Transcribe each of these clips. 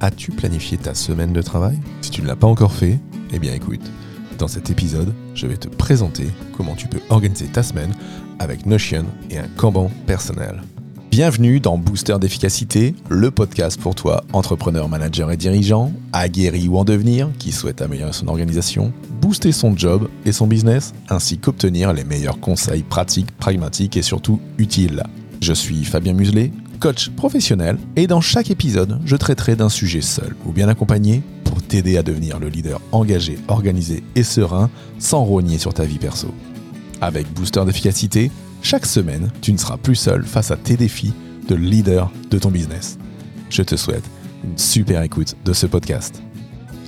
As-tu planifié ta semaine de travail? Si tu ne l'as pas encore fait, eh bien écoute, dans cet épisode, je vais te présenter comment tu peux organiser ta semaine avec Notion et un Kanban personnel. Bienvenue dans Booster d'efficacité, le podcast pour toi, entrepreneur, manager et dirigeant, aguerri ou en devenir, qui souhaite améliorer son organisation, booster son job et son business, ainsi qu'obtenir les meilleurs conseils pratiques, pragmatiques et surtout utiles. Je suis Fabien Muselet, coach professionnel, et dans chaque épisode, je traiterai d'un sujet seul ou bien accompagné pour t'aider à devenir le leader engagé, organisé et serein sans rogner sur ta vie perso. Avec Booster d'efficacité, chaque semaine, tu ne seras plus seul face à tes défis de leader de ton business. Je te souhaite une super écoute de ce podcast.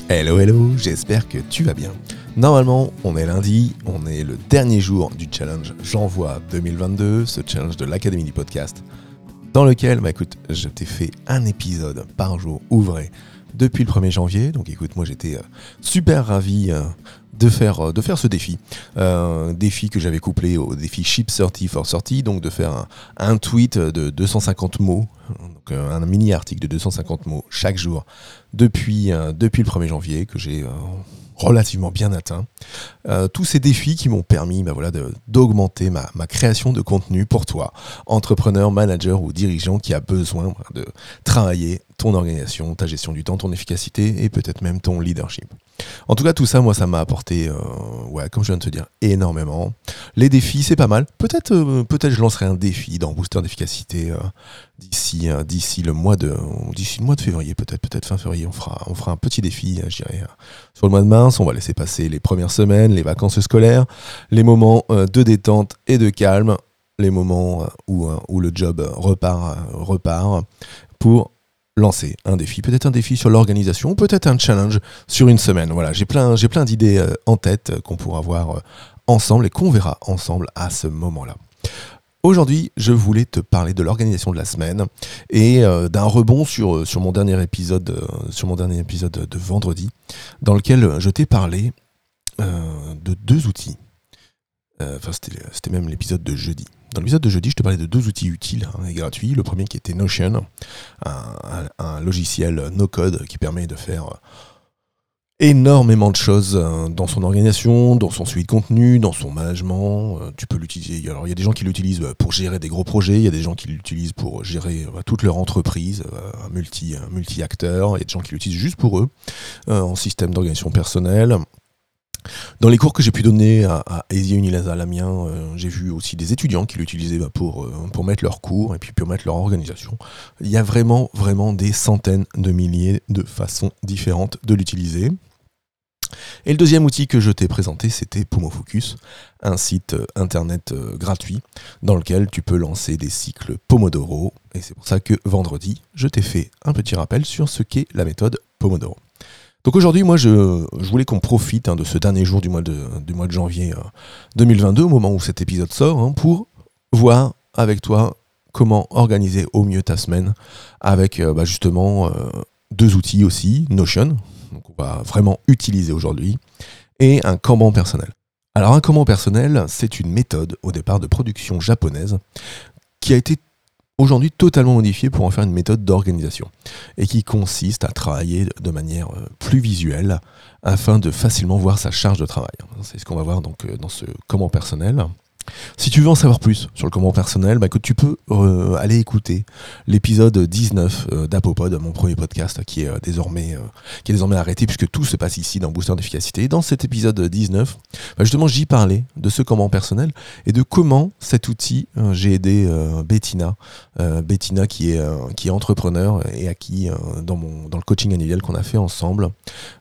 Hello, hello, j'espère que tu vas bien. Normalement, on est lundi, on est le dernier jour du challenge J'envoie 2022, ce challenge de l'Académie du podcast, dans lequel, bah écoute, je t'ai fait un épisode par jour ouvré depuis le 1er janvier. Donc écoute, moi j'étais euh, super ravi euh, de faire, euh, de faire ce défi. Défi que j'avais couplé au défi Ship 30 for 30, donc de faire un, un tweet de 250 mots, donc un mini article de 250 mots chaque jour depuis, depuis le 1er janvier que j'ai relativement bien atteint. Euh, tous ces défis qui m'ont permis bah voilà, d'augmenter ma, ma, création de contenu pour toi, entrepreneur, manager ou dirigeant qui a besoin de travailler ton organisation, ta gestion du temps, ton efficacité et peut-être même ton leadership. En tout cas, tout ça, moi, ça m'a apporté, euh, ouais, comme je viens de te dire, énormément. Les défis, c'est pas mal. Peut-être, euh, peut-être, je lancerai un défi dans Booster d'efficacité euh, d'ici, euh, d'ici le mois de, d'ici le mois de février, peut-être, peut-être fin février. On fera, on fera un petit défi, je dirais, sur le mois de mars. On va laisser passer les premières semaines, les vacances scolaires, les moments de détente et de calme, les moments où, où le job repart, repart pour lancer un défi, peut-être un défi sur l'organisation, peut-être un challenge sur une semaine. Voilà, j'ai plein, d'idées euh, en tête euh, qu'on pourra voir euh, ensemble et qu'on verra ensemble à ce moment-là. Aujourd'hui, je voulais te parler de l'organisation de la semaine et d'un rebond sur, sur mon dernier épisode, sur mon dernier épisode de vendredi, dans lequel je t'ai parlé de deux outils. Enfin, c'était même l'épisode de jeudi. Dans l'épisode de jeudi, je te parlais de deux outils utiles hein, et gratuits. Le premier qui était Notion, un, logiciel no-code qui permet de faire euh, énormément de choses euh, dans son organisation, dans son suivi de contenu, dans son management. Euh, tu peux l'utiliser. Alors, il y a des gens qui l'utilisent pour gérer des gros projets, il y a des gens qui l'utilisent pour gérer toute leur entreprise, multi, multi-acteurs, il y a des gens qui l'utilisent juste pour eux, en système d'organisation personnelle. Dans les cours que j'ai pu donner à, à Easy Unilaza Lamien, euh, j'ai vu aussi des étudiants qui l'utilisaient bah, pour, euh, pour mettre leurs cours et puis pour mettre leur organisation. Il y a vraiment, vraiment des centaines de milliers de façons différentes de l'utiliser. Et le deuxième outil que je t'ai présenté, c'était Pomofocus, un site euh, internet gratuit dans lequel tu peux lancer des cycles Pomodoro. Et c'est pour ça que vendredi, je t'ai fait un petit rappel sur ce qu'est la méthode Pomodoro. Donc aujourd'hui, moi, je, voulais qu'on profite hein, de ce dernier jour du mois de, janvier 2022, euh, au moment où cet épisode sort, hein, pour voir avec toi comment organiser au mieux ta semaine avec euh, bah, justement euh, deux outils aussi, Notion, donc on va vraiment utiliser aujourd'hui, et un Kanban personnel. Alors un Kanban personnel, c'est une méthode au départ de production japonaise qui a été aujourd'hui totalement modifié pour en faire une méthode d'organisation et qui consiste à travailler de manière euh, plus visuelle afin de facilement voir sa charge de travail. C'est ce qu'on va voir donc euh, dans ce comment personnel. Si tu veux en savoir plus sur le comment personnel, bah, tu peux euh, aller écouter l'épisode 19 euh, d'Apopod, mon premier podcast qui est, euh, désormais, qui est désormais arrêté puisque tout se passe ici dans Booster d'efficacité. Dans cet épisode 19, bah, justement, j'y parlais de ce comment personnel et de comment cet outil, j'ai aidé Bettina, Bettina qui est, qui est entrepreneur et à qui, dans, mon, dans le coaching annuel qu'on a fait ensemble,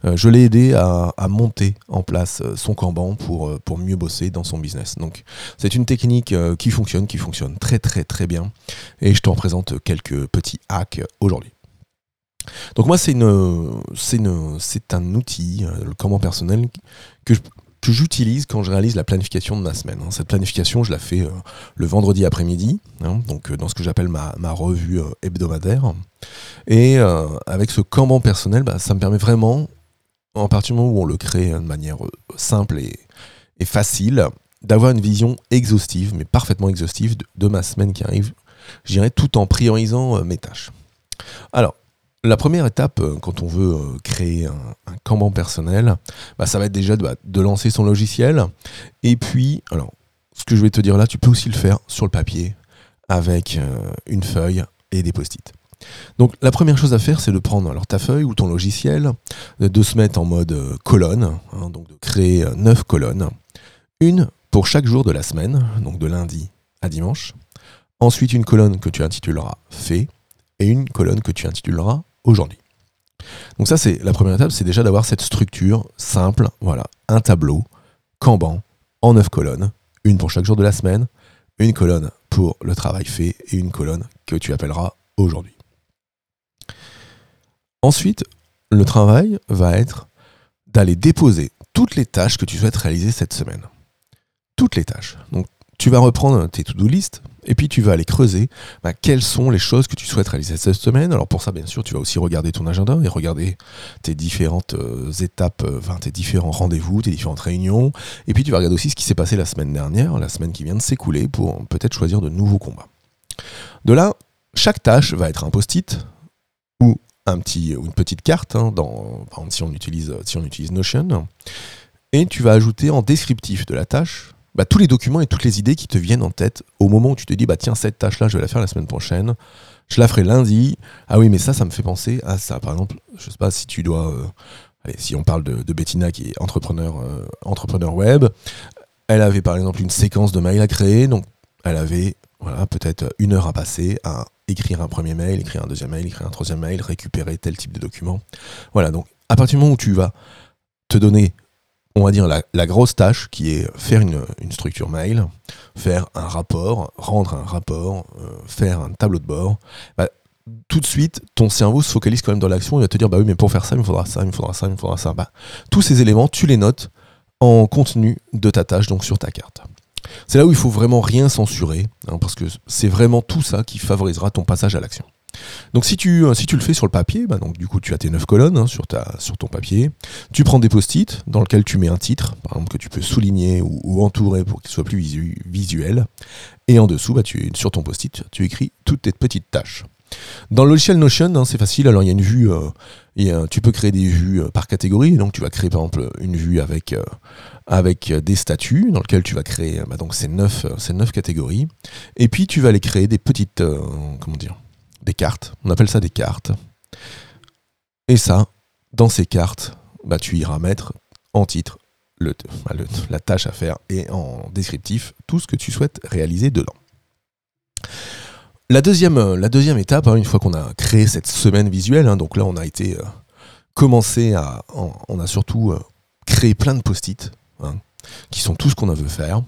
je l'ai aidé à, à, monter en place son Kanban pour, pour mieux bosser dans son business. Donc, c'est une technique euh, qui fonctionne, qui fonctionne très très très bien. Et je t'en présente quelques petits hacks aujourd'hui. Donc moi, c'est un outil, euh, le Kanban personnel, que que j'utilise quand je réalise la planification de ma semaine. hein. Cette planification, je la fais euh, le vendredi après-midi, hein, donc euh, dans ce que j'appelle ma, ma revue euh, hebdomadaire. Et euh, avec ce Kanban personnel, bah, ça me permet vraiment, en partir du moment où on le crée euh, de manière euh, simple et, et facile, d'avoir une vision exhaustive, mais parfaitement exhaustive de, ma semaine qui arrive, je dirais, tout en priorisant euh, mes tâches. Alors, la première étape, euh, quand on veut euh, créer un, un personnel, bah, ça va être déjà de, bah, de lancer son logiciel. Et puis, alors, ce que je vais te dire là, tu peux aussi le faire sur le papier avec une feuille et des post-it. Donc, la première chose à faire, c'est de prendre alors, ta feuille ou ton logiciel, de, se mettre en mode colonne, hein, donc de créer neuf colonnes. Une pour chaque jour de la semaine, donc de lundi à dimanche. Ensuite, une colonne que tu intituleras fait et une colonne que tu intituleras aujourd'hui. Donc ça, c'est la première étape, c'est déjà d'avoir cette structure simple, voilà, un tableau, Kanban, en neuf colonnes, une pour chaque jour de la semaine, une colonne pour le travail fait et une colonne que tu appelleras aujourd'hui. Ensuite, le travail va être d'aller déposer toutes les tâches que tu souhaites réaliser cette semaine. Toutes les tâches. Donc, tu vas reprendre tes to-do list et puis tu vas aller creuser bah, quelles sont les choses que tu souhaites réaliser cette semaine. Alors pour ça, bien sûr, tu vas aussi regarder ton agenda et regarder tes différentes euh, étapes, euh, tes différents rendez-vous, tes différentes réunions. Et puis tu vas regarder aussi ce qui s'est passé la semaine dernière, la semaine qui vient de s'écouler, pour peut-être choisir de nouveaux combats. De là, chaque tâche va être un post-it ou un petit ou une petite carte. hein, dans, par exemple, si on si on utilise Notion, et tu vas ajouter en descriptif de la tâche bah, tous les documents et toutes les idées qui te viennent en tête au moment où tu te dis bah tiens cette tâche là je vais la faire la semaine prochaine. Je la ferai lundi. Ah oui mais ça ça me fait penser à ça. Par exemple je sais pas si tu dois euh, si on parle de, Bettina qui est entrepreneur euh, entrepreneur web. Elle avait par exemple une séquence de mails à créer. Donc elle avait peut-être une heure à passer à écrire un premier mail écrire un deuxième mail écrire un troisième mail récupérer tel type de document. Voilà donc à partir du moment où tu vas te donner on va dire, la, grosse tâche qui est faire une, une structure mail, faire un rapport, rendre un rapport, euh, faire un tableau de bord, bah, tout de suite, ton cerveau se focalise quand même dans l'action. Il va te dire, bah oui, mais pour faire ça, il me faudra ça, il me faudra ça, il me faudra ça. Bah, tous ces éléments, tu les notes en contenu de ta tâche, donc sur ta carte. C'est là où il faut vraiment rien censurer, hein, parce que c'est vraiment tout ça qui favorisera ton passage à l'action. Donc si tu, euh, si tu le fais sur le papier, bah du coup tu as tes neuf colonnes hein, sur, ton papier, tu prends des post-it dans lequel tu mets un titre, par exemple que tu peux souligner ou, ou entourer pour qu'il soit plus visu- visuel, et en dessous, bah, sur ton post-it, tu écris toutes tes petites tâches. Dans le logiciel Notion, hein, c'est facile, alors il y a une vue, euh, tu peux créer des vues euh, par catégorie, donc tu vas créer par exemple une vue avec, des statuts, dans lequel tu vas créer bah, donc ces neuf, ces neuf catégories, et puis tu vas aller créer des petites, comment dire, des cartes. On appelle ça des cartes. Et ça, dans ces cartes, bah, tu iras mettre en titre le, la tâche à faire et en descriptif tout ce que tu souhaites réaliser dedans. La deuxième, euh, étape, hein, une fois qu'on a créé cette semaine visuelle, hein, donc là on a été euh, commencé à, on a surtout euh, créé plein de post-it, hein, qui sont tout ce qu'on a veut faire.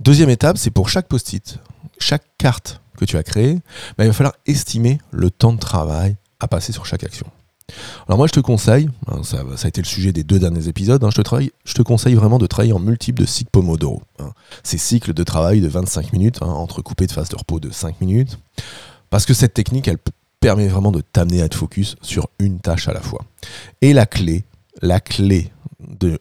Deuxième étape, c'est pour chaque post-it, chaque carte que tu as créée, bah, il va falloir estimer le temps de travail à passer sur chaque action. Alors moi je te conseille, hein, ça, a été le sujet des deux derniers épisodes, hein, je, te conseille vraiment de travailler en multiple de cycles Pomodoro. hein. Ces cycles de travail de 25 minutes, entrecoupés de phases de repos de 5 minutes. Parce que cette technique, elle permet vraiment de t'amener à te focus sur une tâche à la fois. Et la clé, la clé,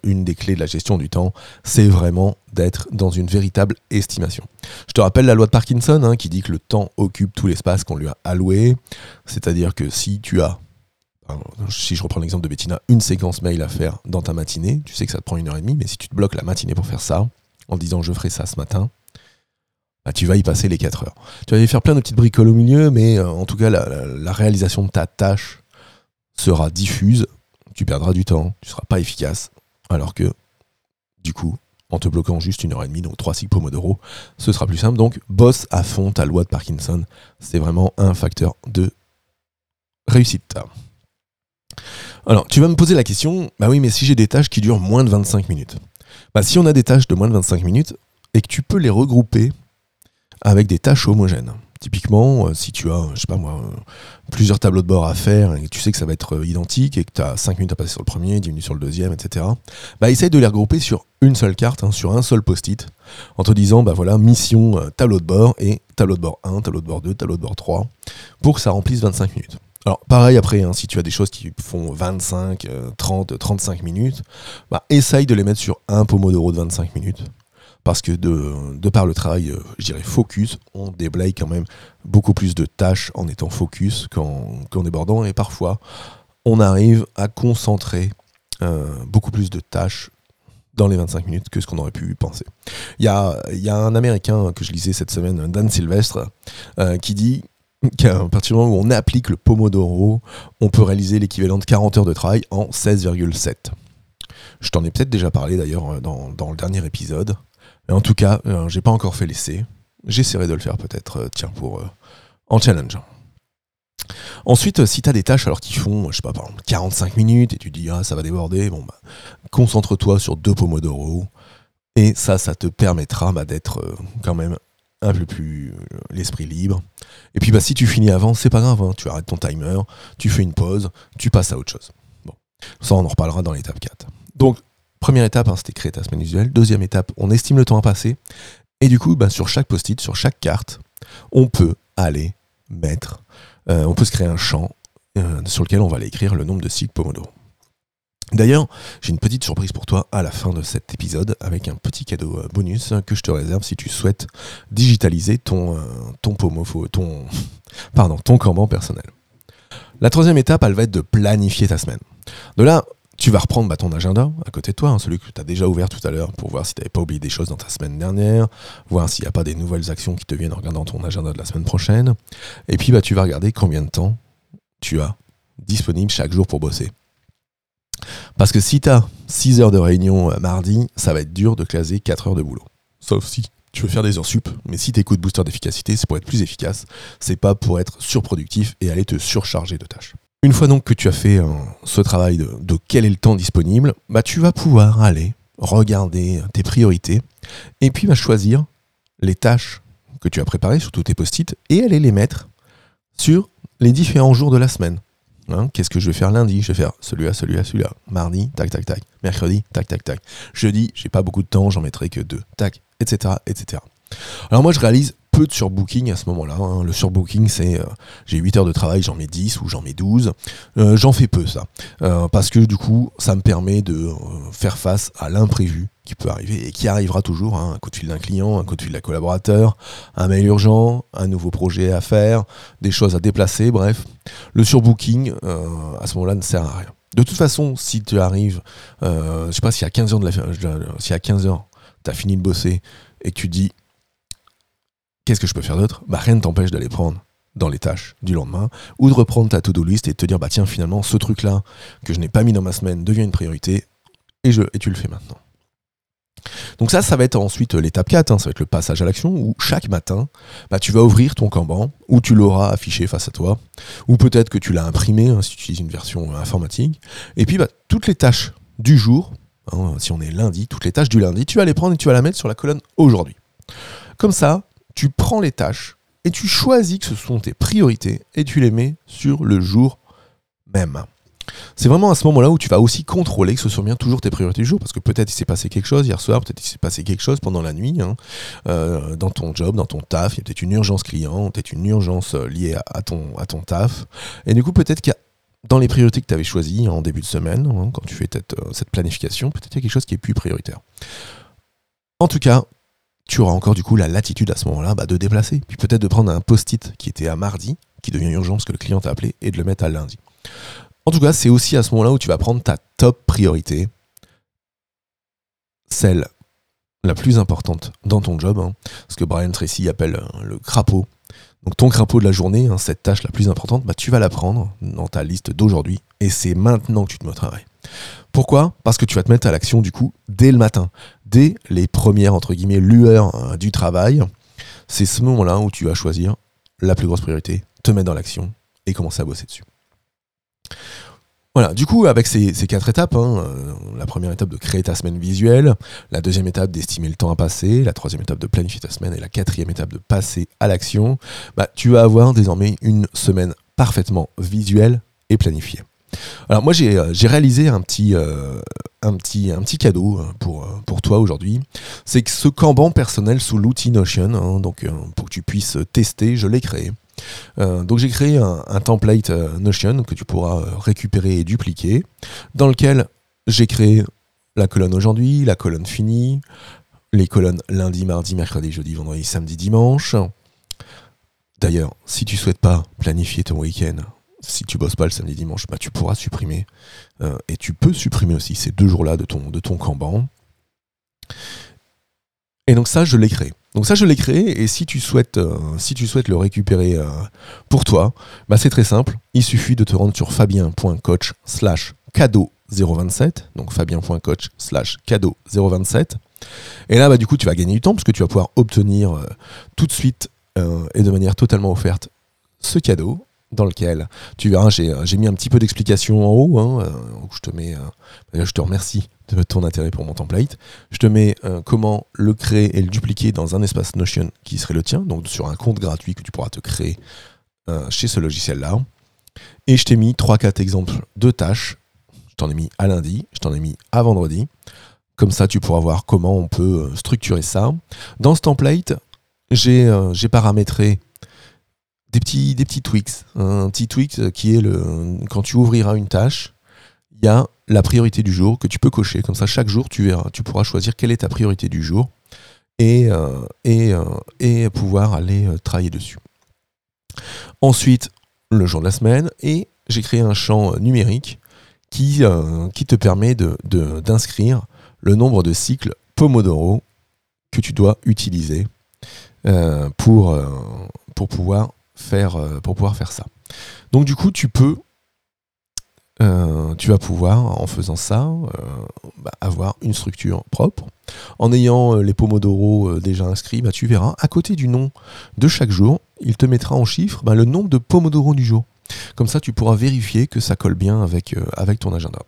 une des clés de la gestion du temps, c'est vraiment d'être dans une véritable estimation. Je te rappelle la loi de Parkinson hein, qui dit que le temps occupe tout l'espace qu'on lui a alloué. C'est-à-dire que si tu as, si je reprends l'exemple de Bettina, une séquence mail à faire dans ta matinée, tu sais que ça te prend une heure et demie, mais si tu te bloques la matinée pour faire ça, en disant je ferai ça ce matin, bah, tu vas y passer les 4 heures. Tu vas y faire plein de petites bricoles au milieu, mais euh, en tout cas, la réalisation de ta tâche sera diffuse, tu perdras du temps, tu seras pas efficace, alors que, du coup, en te bloquant juste une heure et demie, donc 3 cycles Pomodoro, ce sera plus simple. Donc, bosse à fond ta loi de Parkinson. C'est vraiment un facteur de réussite. Alors, tu vas me poser la question, bah oui, mais si j'ai des tâches qui durent moins de 25 minutes. Bah, si on a des tâches de moins de 25 minutes et que tu peux les regrouper avec des tâches homogènes, Typiquement, euh, si tu as, je sais pas moi, euh, plusieurs tableaux de bord à faire et tu sais que ça va être euh, identique et que tu as 5 minutes à passer sur le premier, 10 minutes sur le deuxième, etc., bah essaye de les regrouper sur une seule carte, hein, sur un seul post-it, en te disant, bah voilà, mission, tableau de bord et tableau de bord 1, tableau de bord 2, tableau de bord 3, pour que ça remplisse 25 minutes. Alors pareil après, hein, si tu as des choses qui font 25, 30, 35 minutes, bah, essaye de les mettre sur un pomodoro de 25 minutes parce que de, par le travail, euh, je dirais focus, on déblaye quand même beaucoup plus de tâches en étant focus qu'en débordant, et parfois on arrive à concentrer euh, beaucoup plus de tâches dans les 25 minutes que ce qu'on aurait pu penser. Il y a, y a, un Américain que je lisais cette semaine, Dan Sylvestre, euh, qui dit qu'à partir du moment où on applique le Pomodoro, on peut réaliser l'équivalent de 40 heures de travail en 16,7. Je t'en ai peut-être déjà parlé d'ailleurs dans, dans, le dernier épisode. Mais en tout cas, euh, j'ai pas encore fait l'essai. J'essaierai de le faire peut-être, euh, tiens, pour euh, en challenge. Ensuite, si tu as des tâches alors qui font, je sais pas, par exemple 45 minutes et tu dis ah ça va déborder, bon bah concentre-toi sur deux pomodoro et ça, ça te permettra bah, d'être quand même un peu plus l'esprit libre. Et puis bah si tu finis avant, c'est pas grave, hein. tu arrêtes ton timer, tu fais une pause, tu passes à autre chose. Bon, ça on en reparlera dans l'étape 4. Donc Première étape, hein, c'était créer ta semaine visuelle. Deuxième étape, on estime le temps à passer. Et du coup, bah, sur chaque post-it, sur chaque carte, on peut aller mettre, euh, on peut se créer un champ euh, sur lequel on va aller écrire le nombre de cycles Pomodoro. D'ailleurs, j'ai une petite surprise pour toi à la fin de cet épisode avec un petit cadeau euh, bonus que je te réserve si tu souhaites digitaliser ton, ton ton, pardon, ton personnel. La troisième étape, elle va être de planifier ta semaine. De là, tu vas reprendre bah, ton agenda à côté de toi, hein, celui que tu as déjà ouvert tout à l'heure pour voir si tu n'avais pas oublié des choses dans ta semaine dernière, voir s'il n'y a pas des nouvelles actions qui te viennent en regardant ton agenda de la semaine prochaine. Et puis bah, tu vas regarder combien de temps tu as disponible chaque jour pour bosser. Parce que si tu as 6 heures de réunion euh, mardi, ça va être dur de caser 4 heures de boulot. Sauf si tu veux faire des heures sup, mais si tu écoutes Booster d'efficacité, c'est pour être plus efficace, c'est pas pour être surproductif et aller te surcharger de tâches. Une fois donc que tu as fait euh, ce travail de, quel est le temps disponible, bah, tu vas pouvoir aller regarder tes priorités et puis bah, choisir les tâches que tu as préparées sur tous tes post-it et aller les mettre sur les différents jours de la semaine. Hein, qu'est-ce que je vais faire lundi? Je vais faire celui-là, celui-là, celui-là. Mardi, tac, tac, tac. Mercredi, tac, tac, tac. Jeudi, j'ai pas beaucoup de temps, j'en mettrai que deux. Tac, etc., etc. Alors moi, je réalise peu de surbooking à ce moment-là. Hein. Le surbooking, c'est euh, j'ai 8 heures de travail, j'en mets 10 ou j'en mets 12. Euh, j'en fais peu ça. Euh, parce que du coup, ça me permet de faire face à l'imprévu qui peut arriver et qui arrivera toujours. Hein. Un coup de fil d'un client, un coup de fil d'un collaborateur, un mail urgent, un nouveau projet à faire, des choses à déplacer, bref. Le surbooking, à ce moment-là, ne sert à rien. De toute façon, si tu arrives, je sais pas si à 15 heures de la si à 15 heures, tu as fini de bosser et que tu dis Qu'est-ce que je peux faire d'autre? Bah rien ne t'empêche d'aller prendre dans les tâches du lendemain, ou de reprendre ta to-do list et de te dire bah tiens finalement ce truc là que je n'ai pas mis dans ma semaine devient une priorité et, je, et tu le fais maintenant. Donc ça, ça va être ensuite l'étape 4, hein, ça va être le passage à l'action, où chaque matin, bah, tu vas ouvrir ton Kanban, où tu l'auras affiché face à toi, ou peut-être que tu l'as imprimé, hein, si tu utilises une version informatique, et puis bah, toutes les tâches du jour, hein, si on est lundi, toutes les tâches du lundi, tu vas les prendre et tu vas la mettre sur la colonne aujourd'hui. Comme ça, tu prends les tâches et tu choisis que ce sont tes priorités et tu les mets sur le jour même. C'est vraiment à ce moment-là où tu vas aussi contrôler que ce soit bien toujours tes priorités du jour, parce que peut-être il s'est passé quelque chose hier soir, peut-être il s'est passé quelque chose pendant la nuit, hein, euh, dans ton job, dans ton taf, il y a peut-être une urgence client, peut-être une urgence euh, liée à, ton, à ton taf, et du coup peut-être qu'il y a dans les priorités que tu avais choisies en début de semaine, hein, quand tu fais cette, euh, cette planification, peut-être qu'il y a quelque chose qui est plus prioritaire. En tout cas, tu auras encore du coup la latitude à ce moment-là bah, de déplacer. Puis peut-être de prendre un post-it qui était à mardi, qui devient urgent parce que le client t'a appelé, et de le mettre à lundi. En tout cas, c'est aussi à ce moment-là où tu vas prendre ta top priorité, celle la plus importante dans ton job, hein, ce que Brian Tracy appelle euh, le crapaud. Donc ton crapaud de la journée, hein, cette tâche la plus importante, bah, tu vas la prendre dans ta liste d'aujourd'hui, et c'est maintenant que tu te mets au travail. Pourquoi? Parce que tu vas te mettre à l'action du coup dès le matin dès les premières entre guillemets lueurs hein, du travail, c'est ce moment-là où tu vas choisir la plus grosse priorité, te mettre dans l'action et commencer à bosser dessus. Voilà, du coup, avec ces, quatre étapes, hein, euh, la première étape de créer ta semaine visuelle, la deuxième étape d'estimer le temps à passer, la troisième étape de planifier ta semaine et la quatrième étape de passer à l'action, bah, tu vas avoir désormais une semaine parfaitement visuelle et planifiée. Alors moi j'ai euh, réalisé un petit, euh, un petit, un petit cadeau pour, pour toi aujourd'hui. C'est que ce Kanban personnel sous l'outil Notion, hein, donc pour que tu puisses tester, je l'ai créé. Euh, donc j'ai créé un, template euh, Notion que tu pourras euh, récupérer et dupliquer, dans lequel j'ai créé la colonne aujourd'hui, la colonne finie, les colonnes lundi, mardi, mercredi, jeudi, vendredi, samedi, dimanche. D'ailleurs, si tu souhaites pas planifier ton week-end, si tu bosses pas le samedi, dimanche, bah, tu pourras supprimer. et tu peux supprimer aussi ces deux jours-là de ton, de Kanban. Et donc ça, je l'ai créé. Donc ça, je l'ai créé, et si tu souhaites, euh, si tu souhaites le récupérer euh, pour toi, bah c'est très simple. Il suffit de te rendre sur fabien.coach slash cadeau 027, donc fabien.coach slash cadeau 027. Et là, bah, du coup, tu vas gagner du temps, parce que tu vas pouvoir obtenir euh, tout de suite et de manière totalement offerte ce cadeau dans lequel tu verras, j'ai mis un petit peu d'explication en haut. Hein, je te mets, je te remercie de ton intérêt pour mon template. Je te mets euh, comment le créer et le dupliquer dans un espace Notion qui serait le tien, donc sur un compte gratuit que tu pourras te créer euh, chez ce logiciel-là. Et je t'ai mis 3-4 exemples de tâches. Je t'en ai mis à lundi, je t'en ai mis à vendredi. Comme ça, tu pourras voir comment on peut euh, structurer ça. Dans ce template, j'ai paramétré des petits, des tweaks. Un petit tweak qui est le, quand tu ouvriras une tâche, il y a la priorité du jour que tu peux cocher. Comme ça, chaque jour, tu, verras, tu pourras choisir quelle est ta priorité du jour et, euh, euh, pouvoir aller euh, travailler dessus. Ensuite, le jour de la semaine, et j'ai créé un champ numérique qui, te permet d'inscrire de, le nombre de cycles Pomodoro que tu dois utiliser pour, pouvoir faire, pour pouvoir faire ça. Donc du coup, tu peux euh, tu vas pouvoir, en faisant ça, euh, bah, avoir une structure propre. En ayant euh, les Pomodoro déjà inscrits, bah, tu verras, à côté du nom de chaque jour, il te mettra en chiffre bah, le nombre de Pomodoro du jour. Comme ça, tu pourras vérifier que ça colle bien avec, avec ton agenda.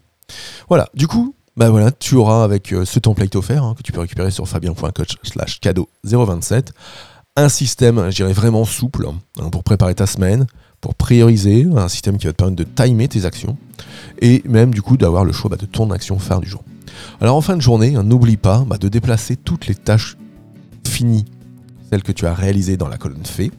Voilà, du coup, bah tu auras avec ce template offert hein, que tu peux récupérer sur fabien.coach slash cadeau 027 un système, je dirais vraiment souple hein, pour préparer ta semaine, pour prioriser, un système qui va te permettre de timer tes actions et même du coup d'avoir le choix bah, de ton action phare du jour. Alors en fin de journée, hein, n'oublie pas bah, de déplacer toutes les tâches finies, celles que tu as réalisées dans la colonne fait,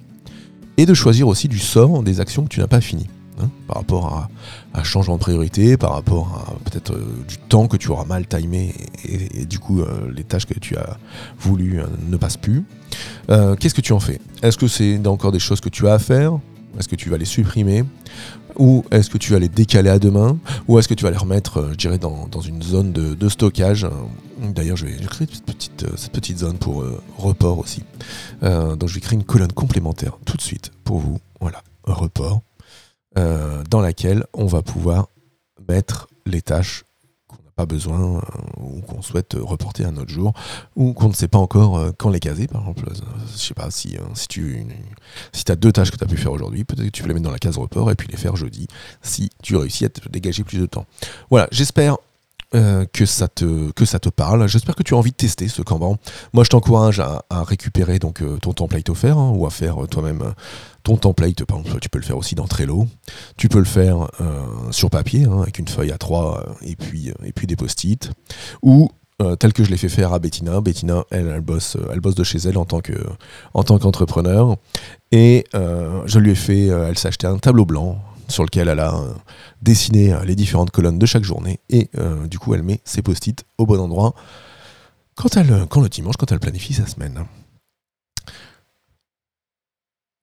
et de choisir aussi du sort des actions que tu n'as pas finies. Hein, par rapport à, un changement de priorité, par rapport à peut-être euh, du temps que tu auras mal timé et, du coup euh, les tâches que tu as voulu ne passent plus. Qu'est-ce que tu en fais? Est-ce que c'est encore des choses que tu as à faire? Est-ce que tu vas les supprimer? Ou est-ce que tu vas les décaler à demain? Ou est-ce que tu vas les remettre, euh, je dirais, dans, une zone de, stockage? D'ailleurs, je vais créer cette petite, euh, zone pour euh, report aussi. donc, je vais créer une colonne complémentaire tout de suite pour vous. Voilà, report. dans laquelle on va pouvoir mettre les tâches pas besoin euh, ou qu'on souhaite reporter un autre jour ou qu'on ne sait pas encore euh, quand les caser par exemple. Je sais pas si, euh, si tu si as deux tâches que tu as pu faire aujourd'hui, peut-être que tu peux les mettre dans la case report et puis les faire jeudi si tu réussis à te dégager plus de temps. Voilà, j'espère que, ça te, que ça te parle. J'espère que tu as envie de tester ce Kanban. Moi, je t'encourage à, récupérer donc, ton template offert hein, ou à faire toi-même ton template, par exemple, tu peux le faire aussi dans Trello. Tu peux le faire euh, sur papier, hein, avec une feuille à 3 euh, et puis, euh, et puis des post-it. Ou tel que je l'ai fait faire à Bettina. Bettina, elle, elle, bosse, elle bosse de chez elle en tant, que, en tant qu'entrepreneur. Et je lui ai fait, elle s'est acheté un tableau blanc sur lequel elle a dessiné les différentes colonnes de chaque journée. Et du coup, elle met ses post-it au bon endroit quand le dimanche, quand elle planifie sa semaine.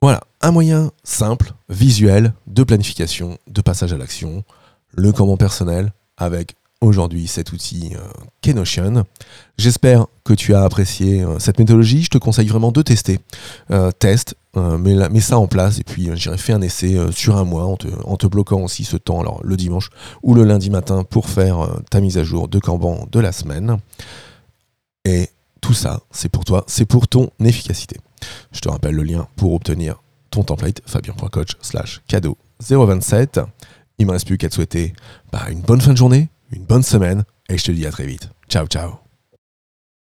Voilà, un moyen simple, visuel, de planification, de passage à l'action, le comment personnel avec aujourd'hui cet outil euh, Kenotion. J'espère que tu as apprécié euh, cette méthodologie. Je te conseille vraiment de tester. Euh, teste, mets, ça en place et puis j'irai faire un essai sur un mois en te, bloquant aussi ce temps, alors le dimanche ou le lundi matin pour faire ta mise à jour de Kanban de la semaine. Et tout ça, c'est pour toi, c'est pour ton efficacité. Je te rappelle le lien pour obtenir ton template, fabien.coach slash cadeau 027. il me reste plus qu'à te souhaiter bah, une bonne fin de journée, une bonne semaine, et je te dis à très vite. Ciao, ciao.